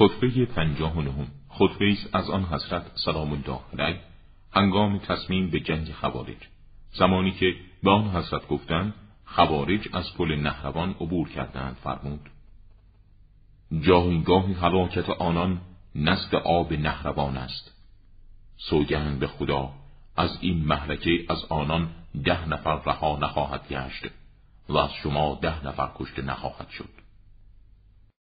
خطبه پنجاه و نهم. خطبه از آن حضرت سلام الله علیه هنگام تصمیم به جنگ خوارج. زمانی که به آن حضرت گفتند خوارج از پل نهروان عبور کردند فرمود. جایگاه هلاکت آنان نزد آب نهروان است. سوگند به خدا از این محرکه از آنان ده نفر رها نخواهد گشت و از شما ده نفر کشته نخواهد شد.